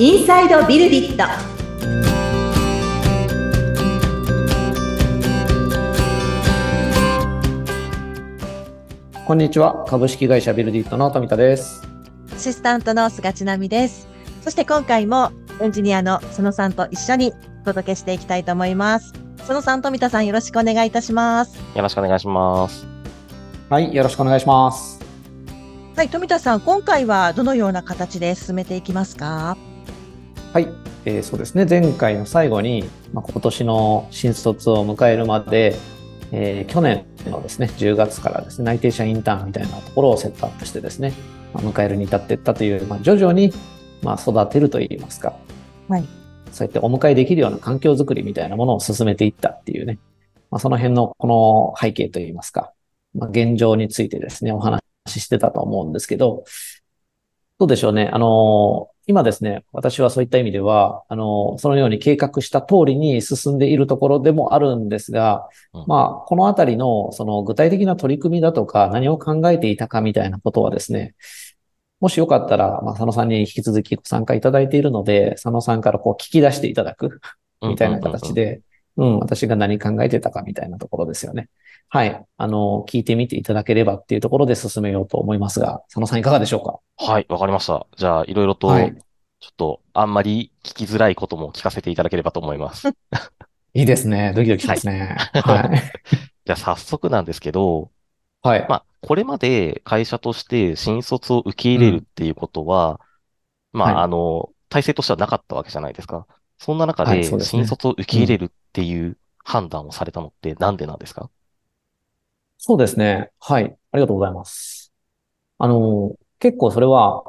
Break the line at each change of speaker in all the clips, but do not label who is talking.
インサイドビルディット
こんにちは。株式会社ビルディットの富田です。
アシスタントの菅千奈美です。そして今回もエンジニアの佐野さんと一緒にお届けしていきたいと思います。佐野さん、富田さんよろしくお願いいたします。
よろしくお願いします。
はい。よろしくお願いします。
はい、富田さん、今回はどのような形で進めていきますか？
はい。えーそうですね。前回の最後に、まあ、今年の新卒を迎えるまで、えー去年のですね、10月からですね、内定者インターンみたいなところをセットアップしてですね、まあ迎えるに至っていったという、まあ、徐々に、まあ、育てるといいますか。
はい。
そうやってお迎えできるような環境づくりみたいなものを進めていったっていうね、まあ、その辺のこの背景といいますか、まあ、現状についてですね、お話ししてたと思うんですけど、どうでしょうね。あの、今ですね、私はそういった意味では、あの、そのように計画した通りに進んでいるところでもあるんですが
うん、
まあ、このあたりの、その具体的な取り組みだとか、何を考えていたかみたいなことはですね、もしよかったら、まあ、佐野さんに引き続きご参加いただいているので、佐野さんからこう聞き出していただくみたいな形で、うん、私が何考えてたかみたいなところですよね。はい。あの、聞いてみていただければっていうところで進めようと思いますが、佐野さんいかがでしょうか？
はい、わかりました。じゃあ、いろいろと、
はい
ちょっと、あんまり聞きづらいことも聞かせていただければと思います。
いいですね。ドキドキしますね。はい。
じゃあ、早速なんですけど、
はい。
まあ、これまで会社として新卒を受け入れるっていうことは、まあ、
はい
あの、体制としてはなかったわけじゃないですか。そんな中で、新卒を受け入れるっていう判断をされたのってなんでなんですか？
そうですね。はい。ありがとうございます。あの、結構それは、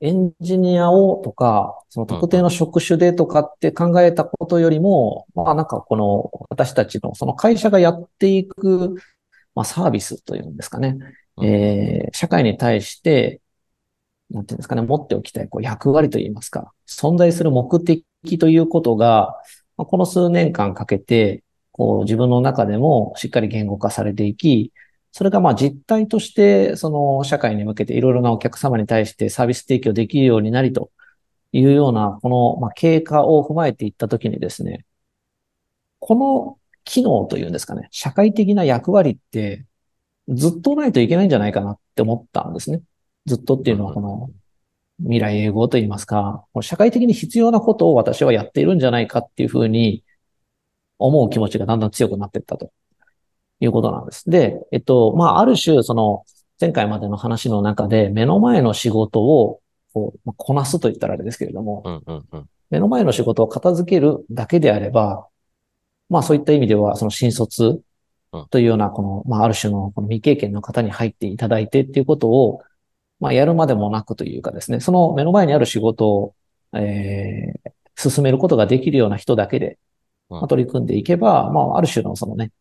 エンジニアをとか、その特定の職種でとかって考えたことよりも、まあなんかこの私たちのその会社がやっていく、まあサービスというんですかね。
うん
えー社会に対して、なんていうんですかね、持っておきたいこう役割といいますか、存在する目的ということが、この数年間かけて、こう自分の中でもしっかり言語化されていき、それがまあ実態として、その社会に向けていろいろなお客様に対してサービス提供できるようになりというような、このまあ経過を踏まえていったときにですね、この機能というんですかね、社会的な役割ってずっとないといけないんじゃないかなって思ったんですね。ずっとっていうのはこの未来永劫といいますか、社会的に必要なことを私はやっているんじゃないかっていうふうに思う気持ちがだんだん強くなっていったということなんです。で、えっと、まあ、ある種、その前回までの話の中で目の前の仕事をこうまあこなすと言ったらあれですけれども、
うんうんうん。
目の前の仕事を片付けるだけであれば、まあそういった意味では、その新卒というような、この、まあある種のこの未経験の方に入っていただいてっていうことを、まあやるまでもなくというかですね、その目の前にある仕事を、えー進めることができるような人だけで、
うん
まあ取り組んでいけば、まあある種のそのね、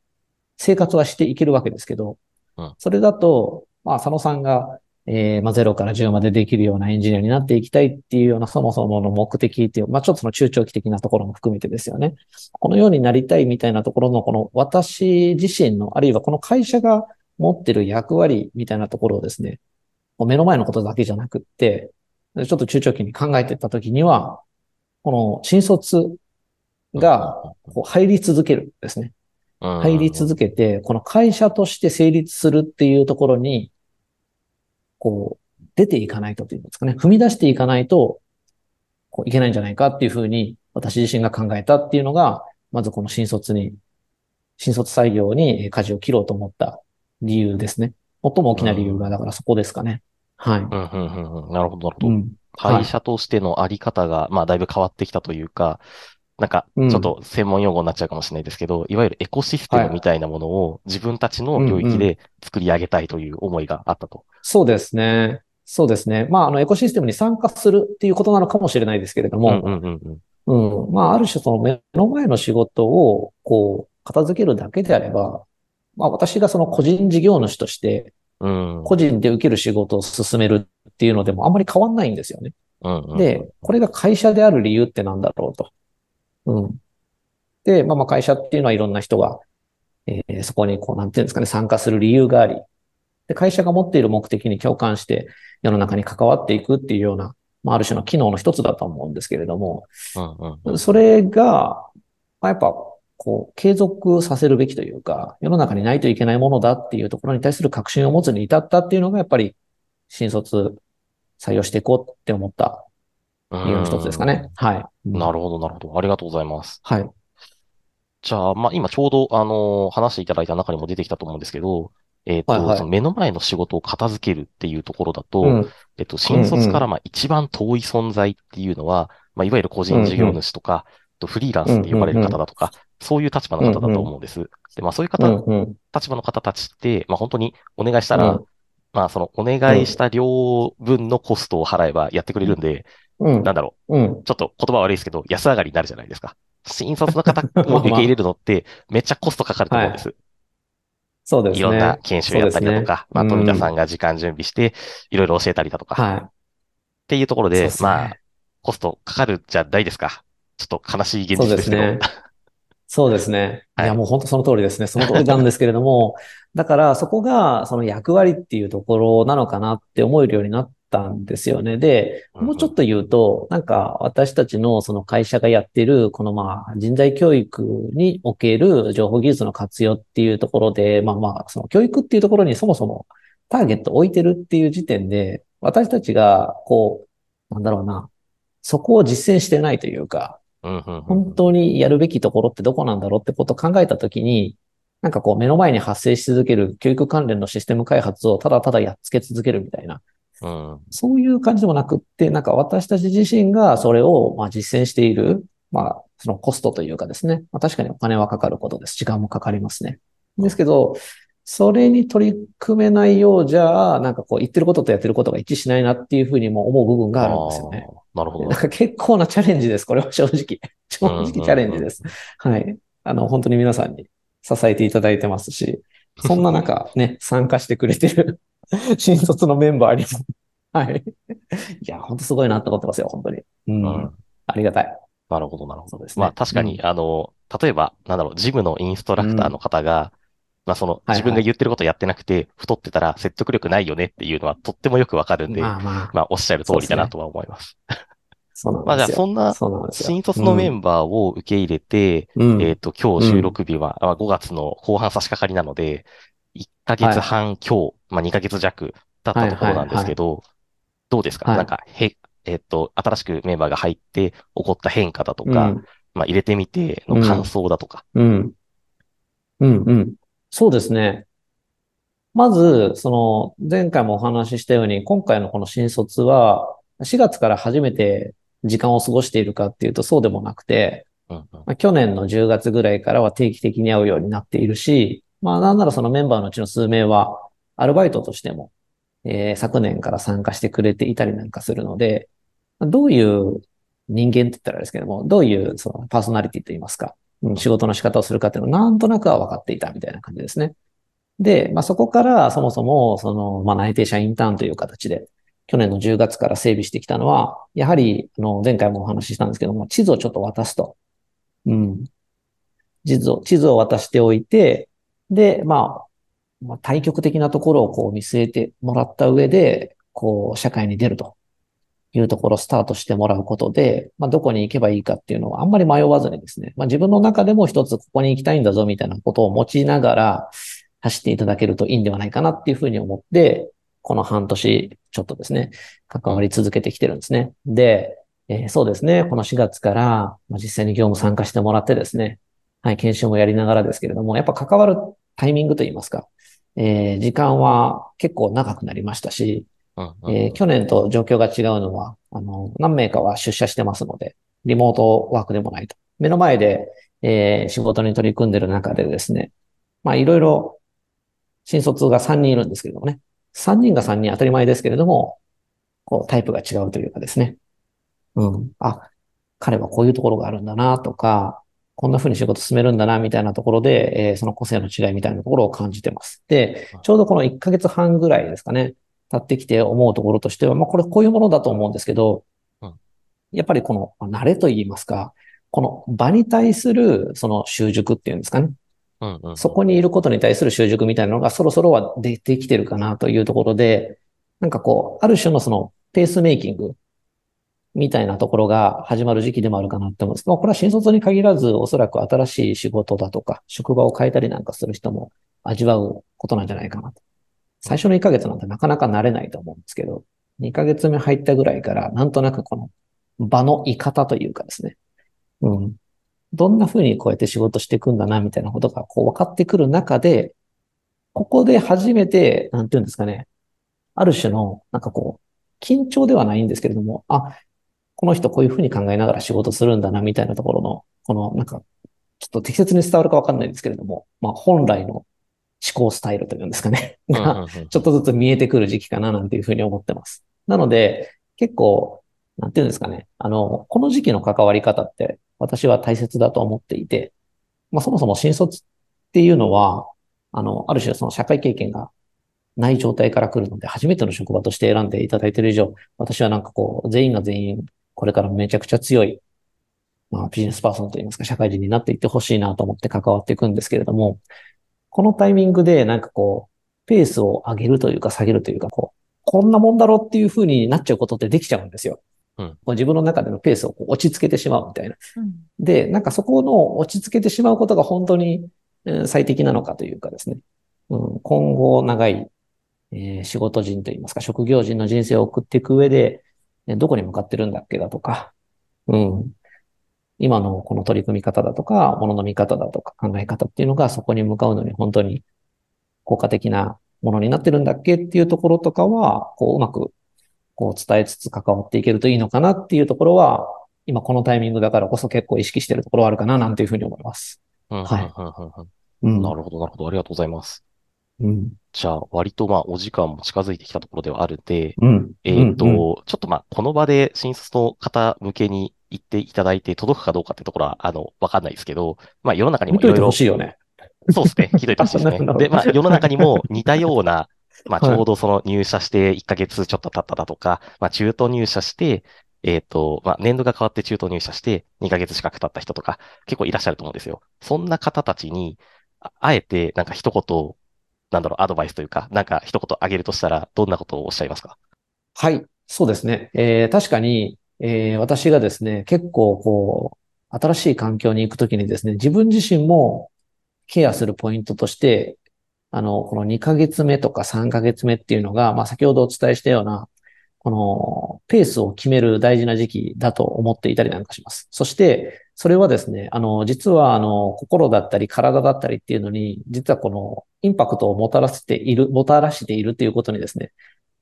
生活はしていけるわけですけど
うん、
それだと、まあ佐野さんが、えーまあ、0から10までできるようなエンジニアになっていきたいっていうようなそもそもの目的っていう、まあ、ちょっとその中長期的なところも含めてですよね。このようになりたいみたいなところの、この私自身の、あるいはこの会社が持ってる役割みたいなところをですね、目の前のことだけじゃなくって、ちょっと中長期に考えていったときには、この新卒がこう入り続けるんですね。
うん
入り続けて、この会社として成立するっていうところに、こう、出ていかないとというんですかね、踏み出していかないと、こういけないんじゃないかっていうふうに、私自身が考えたっていうのが、まずこの新卒に、新卒採用にえー舵を切ろうと思った理由ですね。最も大きな理由が、だからそこですかね。はい。
うんうんうんうん。なるほど、なるほど。
うん。
会社としてのあり方が、まあ、だいぶ変わってきたというか、なんか、
うん
ちょっと専門用語になっちゃうかもしれないですけど、いわゆるエコシステムみたいなものを自分たちの領域で作り上げたいという思いがあったと。
そうですね。そうですね。まあ、あの、エコシステムに参加するっていうことなのかもしれないですけれども、
うんうんうんうん。
うん。まあ、ある種その目の前の仕事を、こう、片付けるだけであれば、まあ、私がその個人事業主として、
うん。
個人で受ける仕事を進めるっていうのでもあんまり変わんないんですよね。
うんうん
で、これが会社である理由ってなんだろうと。うん。で、まあまあ会社っていうのはいろんな人が、えーそこにこう、なんていうんですかね、参加する理由があり、で、会社が持っている目的に共感して世の中に関わっていくっていうようなまあ、ある種の機能の一つだと思うんですけれども、
うんうん。
それが、まあ、やっぱ、こう、継続させるべきというか、世の中にないといけないものだっていうところに対する確信を持つに至ったっていうのが、やっぱり、新卒採用していこうって思った理由の一つですかね。はい。
うん。なるほど、なるほど。ありがとうございます。
はい。
じゃあ、まあ、今ちょうど、あの話していただいた中にも出てきたと思うんですけど、えっと、
はいはい
その目の前の仕事を片付けるっていうところだと、
うん。
えっと、新卒からまあ一番遠い存在っていうのは、まあ、いわゆる個人事業主とか、とフリーランスって呼ばれる方だとか、そういう立場の方だと思うんです。で、まあ、そういう
う
方、
ん。うん。
立場の方たちって、まあ、本当にお願いしたら、
うん
まあ、そのお願いした量分のコストを払えばやってくれるんで、
うん。
なんだろ
うん。
う、ちょっと言葉悪いですけど、安上がりになるじゃないですか。新卒の方を受け入れるのって、めっちゃコストかかると思うんです。
そうですね。
いろんな研修やったりだとか、まあ、
そうですね
富田さんが時間準備して、いろいろ教えたりだとか、
はい。
っていうところで、
そうですね
まあ、コストかかるじゃないですか。ちょっと悲しい現
そうで
実ですすけど。
ね。そうですね。い
はい
や、もう本当その通りですね。その通りなんですけれども、だからそこがその役割っていうところなのかなって思えるようになったんですよね。で、もうちょっと言うと、なんか私たちのその会社がやってる、このまあ人材教育における情報技術の活用っていうところで、まあまあ、その教育っていうところにそもそもターゲットを置いてるっていう時点で、私たちがこう、なんだろうな、そこを実践してないというか、本当にやるべきところってどこなんだろうってことを考えたときに、なんかこう目の前に発生し続ける教育関連のシステム開発をただただやっつけ続けるみたいな、
うん
そういう感じでもなくって、なんか私たち自身がそれをまあ実践している、まあそのコストというかですね、まあ確かにお金はかかることです。時間もかかりますね。ですけど、それに取り組めないようじゃ、なんかこう言ってることとやってることが一致しないなっていうふうにも思う部分があるんですよね。
なるほど
結構なチャレンジです。これは正直。正直チャレンジです。はい。あの、本当に皆さんに支えていただいてますし、そんな中ね、参加してくれてる 新卒のメンバーにも、はい。いや、本当すごいなと思ってますよ、本当に。うん。
うん
ありがたい。
なるほど、なるほど。
そうですね
まあ確かに、あの、例えば、なんだろう、ジムのインストラクターの方が、まあその、
はい
自分が言ってることやってなくて、太ってたら説得力ないよねっていうのはとってもよくわかるんで、
まあまあ、
まあおっしゃる通りだなとは思います。
そうなん
まあじゃあ。そんな。新卒のメンバーを受け入れて、
うん、
えっと、今日収録日は、あ5月の後半差し掛かりなので、1ヶ月半今日、まあ2ヶ月弱経ったところなんですけど、どうですか？
はい
なんか、へ、えっと、新しくメンバーが入って起こった変化だとか、
うん
まあ入れてみての感想だとか。
うん。うん、うん。そうですね。まず、その、前回もお話ししたように、今回のこの新卒は、4月から初めて時間を過ごしているかっていうとそうでもなくて、
うんうん
まあ、去年の10月ぐらいからは定期的に会うようになっているし、まあなんならそのメンバーのうちの数名は、アルバイトとしても、えー昨年から参加してくれていたりなんかするので、まあどういう人間って言ったらあれですけども、どういうそのパーソナリティと言いますか、うん仕事の仕方をするかっていうのをなんとなくは分かっていたみたいな感じですね。で、まあそこからそもそも、その、まあ内定者インターンという形で、去年の10月から整備してきたのは、やはり、あの、前回もお話ししたんですけども、地図をちょっと渡すと。うん。地図を、地図を渡しておいて、で、まあ、まあ、対極的なところをこう見据えてもらった上で、こう、社会に出るというところをスタートしてもらうことで、まあ、どこに行けばいいかっていうのはあんまり迷わずにですね、まあ、自分の中でも一つここに行きたいんだぞみたいなことを持ちながら走っていただけるといいんではないかなっていうふうに思って、この半年ちょっとですね、関わり続けてきてるんですね。で、えーそうですね、この4月から、まあ、実際に業務参加してもらってですね、はい、研修もやりながらですけれども、やっぱ関わるタイミングといいますか、えー時間は結構長くなりましたし、えー去年と状況が違うのは、あの、何名かは出社してますので、リモートワークでもないと。目の前で、えー仕事に取り組んでる中でですね、まあいろいろ、新卒が3人いるんですけれどもね、3人が3人当たり前ですけれども、こうタイプが違うというかですね、うん、あ、彼はこういうところがあるんだなとか、こんな風に仕事進めるんだなみたいなところで、えーその個性の違いみたいなところを感じてます。で、ちょうどこの1ヶ月半ぐらいですかね、経ってきて思うところとしては、まあ、これこういうものだと思うんですけど
うん、
やっぱりこの、まあ慣れと言いますか、この場に対するその習熟っていうんですかね。
うんうんうん
そこにいることに対する習熟みたいなのがそろそろは出てきてるかなというところで、なんかこう、ある種のそのペースメイキングみたいなところが始まる時期でもあるかなって思うんです。まあ、これは新卒に限らず、おそらく新しい仕事だとか、職場を変えたりなんかする人も味わうことなんじゃないかなと。最初の1ヶ月なんてなかなか慣れないと思うんですけど、2ヶ月目入ったぐらいから、なんとなくこの場の居方というかですね。うん。どんな風にこうやって仕事していくんだな、みたいなことがこう分かってくる中で、ここで初めて、なんていうんですかね。ある種の、なんかこう、緊張ではないんですけれども、あ、この人こういう風に考えながら仕事するんだな、みたいなところの、この、なんか、ちょっと適切に伝わるかわかんないんですけれども、まあ本来の思考スタイルというんですかね。が、ちょっとずつ見えてくる時期かな、なんていうふうに思ってます。なので、結構、なんていうんですかね。あの、この時期の関わり方って私は大切だと思っていて、まあそもそも新卒っていうのは、あの、ある種その社会経験がない状態から来るので、初めての職場として選んでいただいている以上、私はなんかこう、全員が全員、これからめちゃくちゃ強い、まあビジネスパーソンといいますか、社会人になっていってほしいなと思って関わっていくんですけれども、このタイミングでなんかこう、ペースを上げるというか下げるというか、こう、こんなもんだろうっていう風になっちゃうことってできちゃうんですよ。うん、自分の中でのペースをこう落ち着けてしまうみたいな。うん、で、なんかそこの落ち着けてしまうことが本当に最適なのかというかですね。うん、今後長い、えー、仕事人といいますか、職業人の人生を送っていく上で、どこに向かってるんだっけだとか、うん、今のこの取り組み方だとか、ものの見方だとか考え方っていうのがそこに向かうのに本当に効果的なものになってるんだっけ？っていうところとかは、こううまくこう伝えつつ関わっていけるといいのかなっていうところは、今このタイミングだからこそ結構意識してるところはあるかななんていうふうに思います。
はい。なるほど、なるほど。ありがとうございます。うん、じゃあ、割とまあ、お時間も近づいてきたところではあるんで、うん、えっ、ー、と、うんうん、ちょっとまあ、この場で新卒の方向けに言っていただいて届くかどうかってところは、あの、わかんないですけど、まあ、世の中にもいろいろ。
欲しいよね。
そうですね。ひどいてほしいですね。で、まあ、世の中にも似たような、まあ、ちょうどその入社して1ヶ月ちょっと経っただとか、まあ、中途入社して、えっ、ー、と、まあ、年度が変わって中途入社して2ヶ月近く経った人とか結構いらっしゃると思うんですよ。そんな方たちに、あえてなんか一言、なんだろう、アドバイスというか、なんか一言あげるとしたら、どんなことをおっしゃいますか？
はい、そうですね。えー、確かに、えー、私がですね、結構こう、新しい環境に行くときにですね、自分自身もケアするポイントとして、あの、この2ヶ月目とか3ヶ月目っていうのが、まあ先ほどお伝えしたような、このペースを決める大事な時期だと思っていたりなんかします。そして、それはですね、あの、実はあの、心だったり体だったりっていうのに、実はこのインパクトをもたらせている、もたらしているっていうことにですね、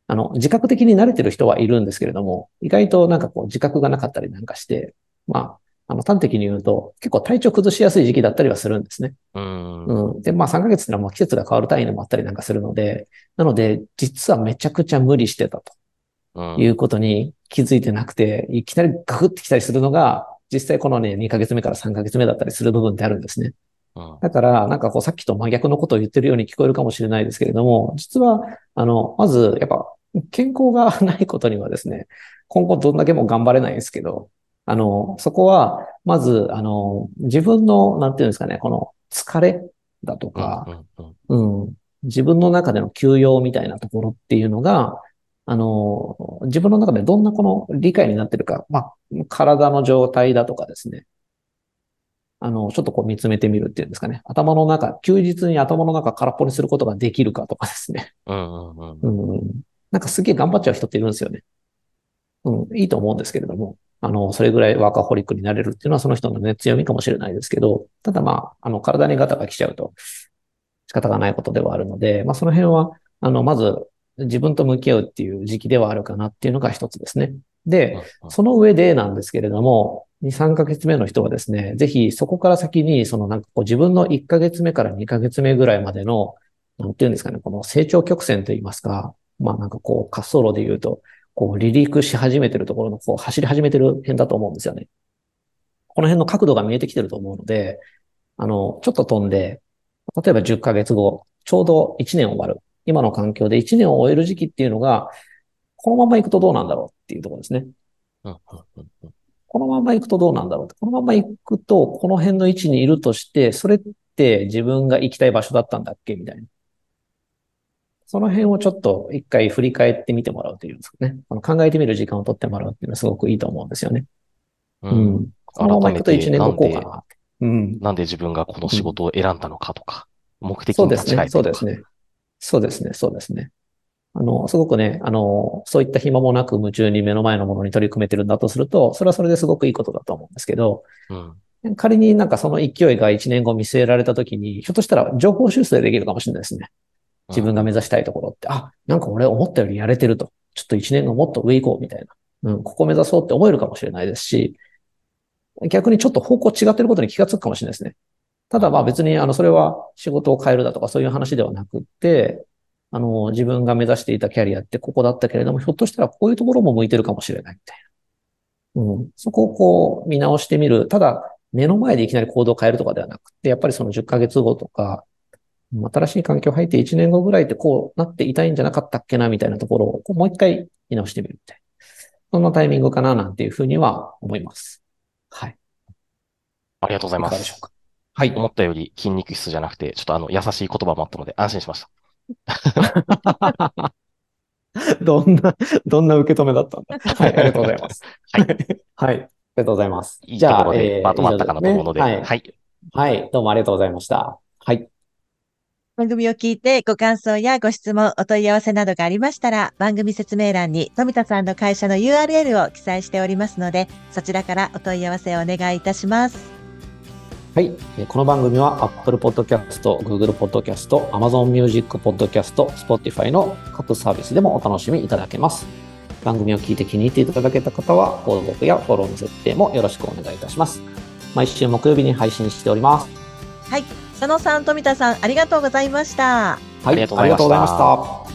あの、自覚的に慣れてる人はいるんですけれども、意外となんかこう自覚がなかったりなんかして、まあ、あの、端的に言うと、結構体調崩しやすい時期だったりはするんですね。うん。うん。で、まあ3ヶ月ってのはもう季節が変わる単位でもあったりなんかするので、なので、実はめちゃくちゃ無理してたと。いうことに気づいてなくて、いきなりガクってきたりするのが、実際このね、2ヶ月目から3ヶ月目だったりする部分ってあるんですね。だから、なんかこうさっきと真逆のことを言ってるように聞こえるかもしれないですけれども、実は、あの、まず、やっぱ、健康がないことにはですね、今後どんだけも頑張れないんですけど、あの、そこは、まず、あの、自分の、なんていうんですかね、この疲れだとか、うん、うん、自分の中での休養みたいなところっていうのが、あの、自分の中でどんなこの理解になってるか、まあ、体の状態だとかですね。あの、ちょっとこう見つめてみるっていうんですかね。頭の中、休日に頭の中空っぽにすることができるかとかですね。うんうんうん。うん、なんかすげえ頑張っちゃう人っているんですよね。うん、いいと思うんですけれども。あの、それぐらいワーカホリックになれるっていうのはその人のね、強みかもしれないですけど、ただまあ、あの、体にガタが来ちゃうと仕方がないことではあるので、まあその辺は、あの、まず自分と向き合うっていう時期ではあるかなっていうのが一つですね。で、その上でなんですけれども、2、3ヶ月目の人はですね、ぜひそこから先に、そのなんかこう自分の1ヶ月目から2ヶ月目ぐらいまでの、なんていうんですかね、この成長曲線といいますか、まあなんかこう滑走路で言うと、こう離陸し始めてるところの、こう走り始めてる辺だと思うんですよね。この辺の角度が見えてきてると思うので、あの、ちょっと飛んで、例えば10ヶ月後、ちょうど1年終わる。今の環境で1年を終える時期っていうのが、このまま行くとどうなんだろうっていうところですね。このまま行くとどうなんだろうこのまま行くと、この辺の位置にいるとして、それって自分が行きたい場所だったんだっけみたいな。その辺をちょっと一回振り返ってみてもらうというんですかね。この考えてみる時間を取ってもらうっていうのはすごくいいと思うんですよね。
う。
うんん。このままいくと1年後こうかな。うん。
なんで自分がこの仕事を選んだのかとか、目的に
そうですね。
立ち返って。
そうですね。そうですね。そうですね。あの、すごくね、あの、そういった暇もなく夢中に目の前のものに取り組めてるんだとすると、それはそれですごくいいことだと思うんですけど、
うん。
仮になんかその勢いが1年後見据えられたときに、ひょっとしたら情報修正できるかもしれないですね。自分が目指したいところって、あ、なんか俺思ったよりやれてると。ちょっと1年後もっと上行こうみたいな。うん、ここ目指そうって思えるかもしれないですし、逆にちょっと方向違ってることに気がつくかもしれないですね。ただまあ別にあの、それは仕事を変えるだとかそういう話ではなくって、あの、自分が目指していたキャリアってここだったけれども、ひょっとしたらこういうところも向いてるかもしれないみたいな。うん、そこをこう見直してみる。ただ、目の前でいきなり行動を変えるとかではなくて、やっぱりその10ヶ月後とか、新しい環境入って1年後ぐらいってこうなっていたいんじゃなかったっけなみたいなところをこうもう一回見直してみるみたいな。そんなタイミングかななんていうふうには思います。はい。
ありがとうございます。
いかがでしょうか？はい。
思ったより筋肉質じゃなくて、ちょっとあの、優しい言葉もあったので安心しました。
どんな、どんな受け止めだったんだ。はい、ありがとうございます。
はい。
はい。ありがとうございます。
いいところで
えー
まとまったかなと思うので。
はい。はい。どうもありがとうございました。はい。
番組を聞いてご感想やご質問、お問い合わせなどがありましたら、番組説明欄に富田さんの会社の URL を記載しておりますので、そちらからお問い合わせをお願いいたします。
はい。えーこの番組は Apple Podcast、Google Podcast、Amazon Music Podcast、Spotify の各サービスでもお楽しみいただけます。番組を聞いて気に入っていただけた方は、購読やフォローの設定もよろしくお願いいたします。毎週木曜日に配信しております。
はい。佐野さん、富田さん、ありがとうございました。
はい。
ありがとうございました
ありがとうございました。